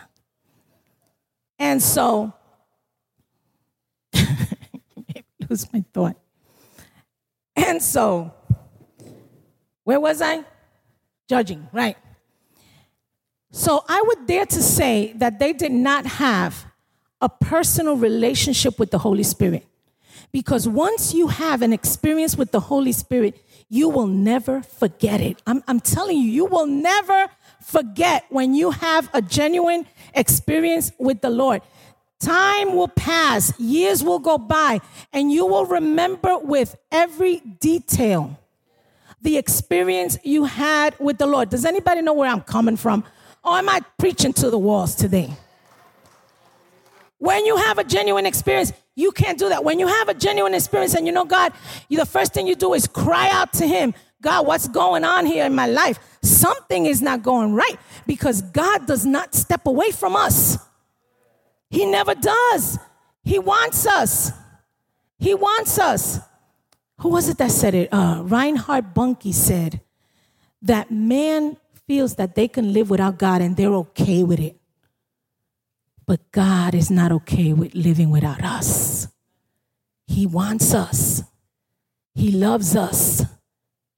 And so, lose my thought. And so, where was I? Judging, right. So I would dare to say that they did not have a personal relationship with the Holy Spirit. Because once you have an experience with the Holy Spirit, you will never forget it. I'm, I'm telling you, you will never forget when you have a genuine experience with the Lord. Time will pass, years will go by, and you will remember with every detail the experience you had with the Lord. Does anybody know where I'm coming from? Or am I preaching to the walls today? When you have a genuine experience, you can't do that. When you have a genuine experience and you know God, you, the first thing you do is cry out to Him God, what's going on here in my life? Something is not going right because God does not step away from us. He never does. He wants us. He wants us. Who was it that said it? Uh, Reinhard Bonnke said that man feels that they can live without God and they're okay with it. But God is not okay with living without us. He wants us. He loves us.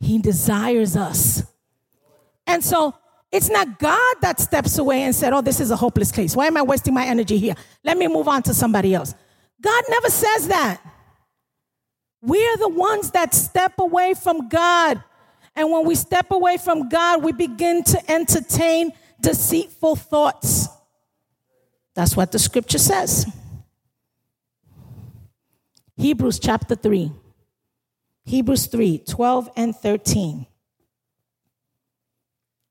He desires us. And so it's not God that steps away and said, Oh, this is a hopeless case. Why am I wasting my energy here? Let me move on to somebody else. God never says that. We're the ones that step away from God. And when we step away from God, we begin to entertain deceitful thoughts. That's what the scripture says. Hebrews chapter 3. Hebrews 3 12 and 13.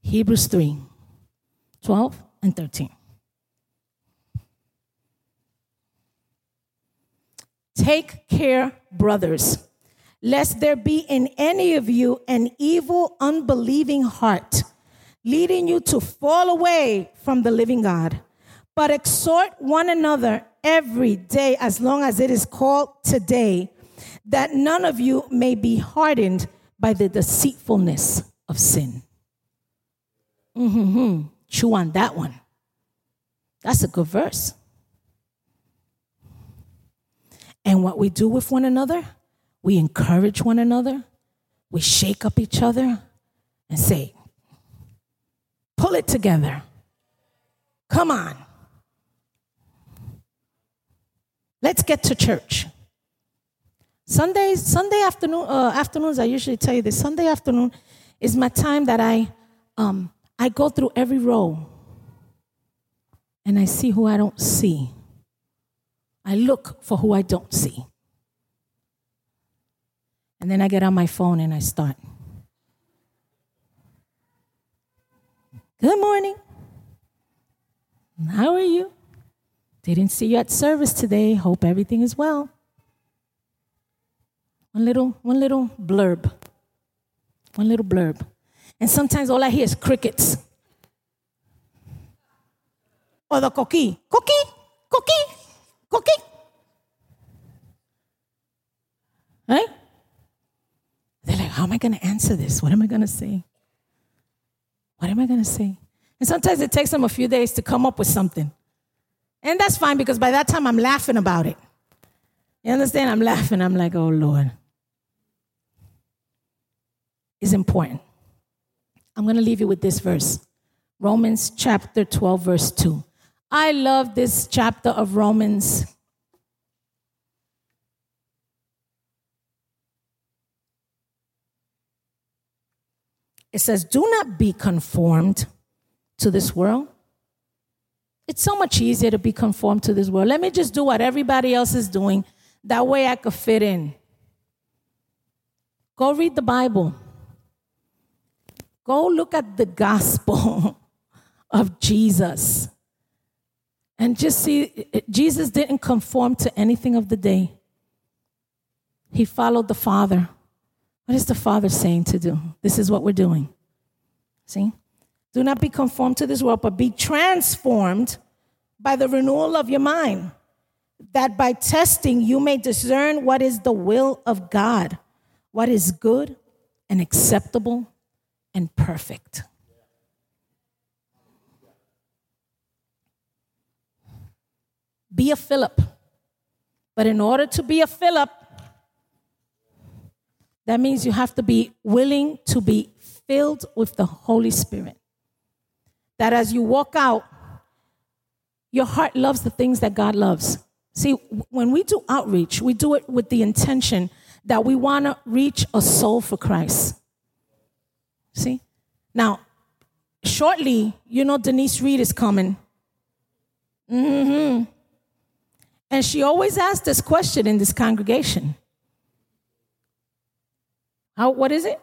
Hebrews 3 12 and 13. Take care, brothers, lest there be in any of you an evil, unbelieving heart, leading you to fall away from the living God. But exhort one another every day, as long as it is called today, that none of you may be hardened by the deceitfulness of sin. Mm-hmm. Chew on that one. That's a good verse. And what we do with one another, we encourage one another, we shake up each other and say, pull it together. Come on. Let's get to church. Sundays, Sunday afternoon, uh, afternoons, I usually tell you this. Sunday afternoon is my time that I, um, I go through every row and I see who I don't see. I look for who I don't see. And then I get on my phone and I start. Good morning. How are you? Didn't see you at service today. Hope everything is well. One little, one little blurb. One little blurb. And sometimes all I hear is crickets. Or the coqui. Coqui, coqui, coqui. Right? How am I going to answer this? What am I going to say? What am I going to say? And sometimes it takes them a few days to come up with something. And that's fine because by that time I'm laughing about it. You understand? I'm laughing. I'm like, oh Lord. It's important. I'm going to leave you with this verse Romans chapter 12, verse 2. I love this chapter of Romans. It says, Do not be conformed to this world it's so much easier to be conformed to this world. Let me just do what everybody else is doing. That way I could fit in. Go read the Bible. Go look at the gospel of Jesus. And just see, Jesus didn't conform to anything of the day. He followed the Father. What is the Father saying to do? This is what we're doing. See? Do not be conformed to this world, but be transformed by the renewal of your mind, that by testing you may discern what is the will of God, what is good and acceptable and perfect. Be a Philip. But in order to be a Philip, That means you have to be willing to be filled with the Holy Spirit. That as you walk out, your heart loves the things that God loves. See, when we do outreach, we do it with the intention that we want to reach a soul for Christ. See? Now, shortly, you know, Denise Reed is coming. Mm-hmm. And she always asks this question in this congregation. How, what is it?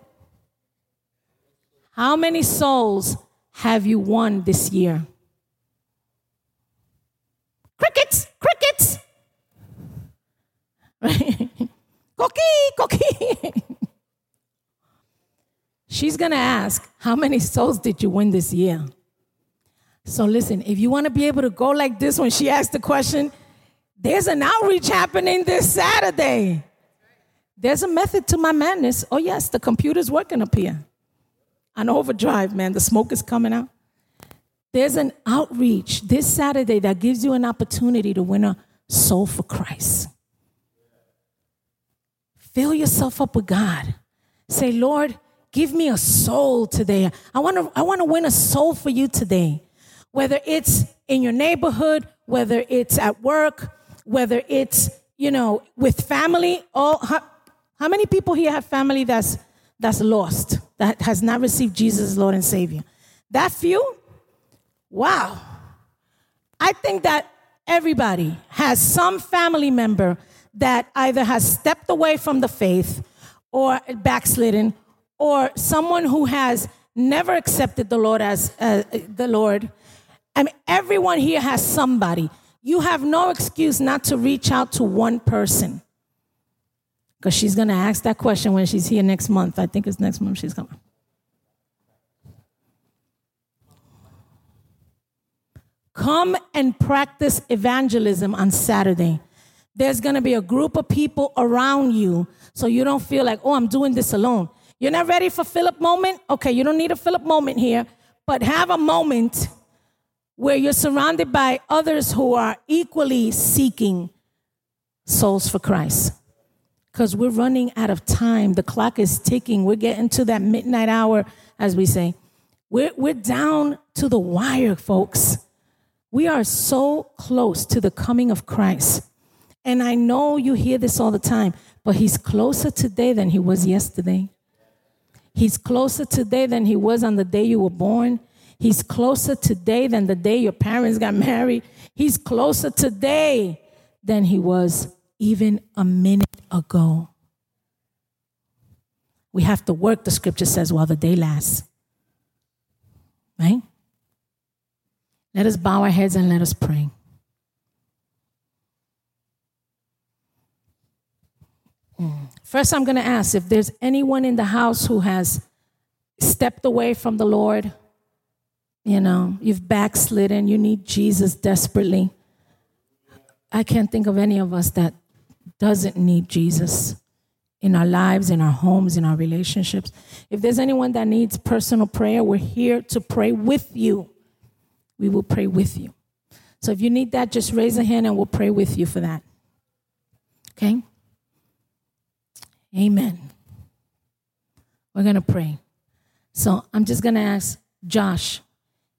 How many souls have you won this year? Crickets, crickets. Cookie, cookie. She's going to ask, How many souls did you win this year? So listen, if you want to be able to go like this when she asks the question, there's an outreach happening this Saturday. There's a method to my madness. Oh, yes, the computer's working up here. On overdrive, man. The smoke is coming out. There's an outreach this Saturday that gives you an opportunity to win a soul for Christ. Fill yourself up with God. Say, Lord, give me a soul today. I want to I want to win a soul for you today. Whether it's in your neighborhood, whether it's at work, whether it's, you know, with family, all how, many people here have family that's that's lost, that has not received Jesus Lord and Savior? That few? Wow. I think that everybody has some family member that either has stepped away from the faith or backslidden or someone who has never accepted the Lord as uh, the Lord. I mean, everyone here has somebody. You have no excuse not to reach out to one person. Because she's going to ask that question when she's here next month. I think it's next month she's coming. Come and practice evangelism on Saturday. There's going to be a group of people around you so you don't feel like, oh, I'm doing this alone. You're not ready for Philip moment? Okay, you don't need a Philip moment here, but have a moment where you're surrounded by others who are equally seeking souls for Christ. Because we're running out of time. The clock is ticking. We're getting to that midnight hour, as we say. We're, we're down to the wire, folks. We are so close to the coming of Christ. And I know you hear this all the time, but he's closer today than he was yesterday. He's closer today than he was on the day you were born. He's closer today than the day your parents got married. He's closer today than he was even a minute ago. We have to work, the scripture says, while the day lasts. Right? Let us bow our heads and let us pray. First, I'm going to ask if there's anyone in the house who has stepped away from the Lord. You know, you've backslidden, you need Jesus desperately. I can't think of any of us that doesn't need Jesus in our lives, in our homes, in our relationships. If there's anyone that needs personal prayer, we're here to pray with you. We will pray with you. So if you need that, just raise a hand and we'll pray with you for that. Okay? Amen. We're going to pray. So I'm just going to ask Josh,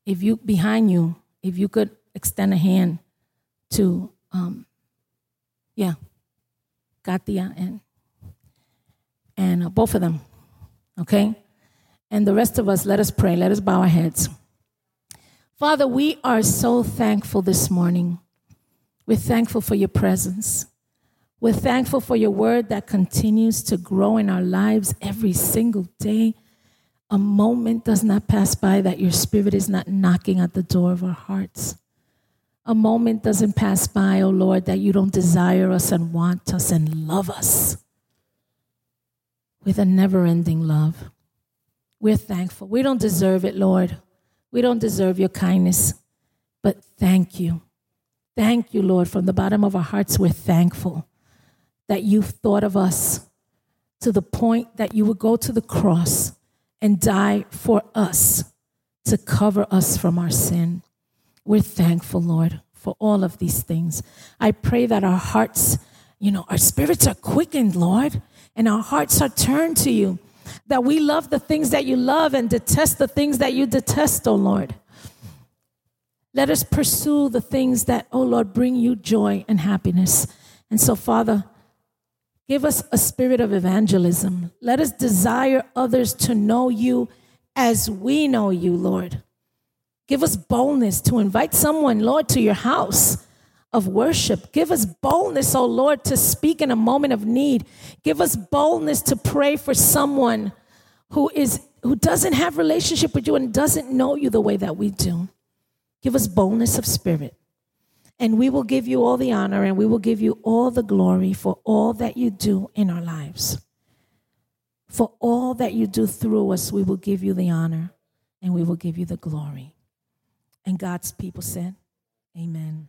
if you, behind you, if you could extend a hand to, um, yeah, Katia and, and uh, both of them, okay? And the rest of us, let us pray. Let us bow our heads. Father, we are so thankful this morning. We're thankful for your presence. We're thankful for your word that continues to grow in our lives every single day. A moment does not pass by that your spirit is not knocking at the door of our hearts. A moment doesn't pass by, oh Lord, that you don't desire us and want us and love us with a never ending love. We're thankful. We don't deserve it, Lord. We don't deserve your kindness, but thank you. Thank you, Lord. From the bottom of our hearts, we're thankful that you've thought of us to the point that you would go to the cross and die for us to cover us from our sin. We're thankful, Lord, for all of these things. I pray that our hearts, you know, our spirits are quickened, Lord, and our hearts are turned to you. That we love the things that you love and detest the things that you detest, oh Lord. Let us pursue the things that, oh Lord, bring you joy and happiness. And so, Father, give us a spirit of evangelism. Let us desire others to know you as we know you, Lord. Give us boldness to invite someone, Lord, to your house of worship. Give us boldness, oh Lord, to speak in a moment of need. Give us boldness to pray for someone who is who doesn't have relationship with you and doesn't know you the way that we do. Give us boldness of spirit. And we will give you all the honor and we will give you all the glory for all that you do in our lives. For all that you do through us, we will give you the honor and we will give you the glory. And God's people said, Amen.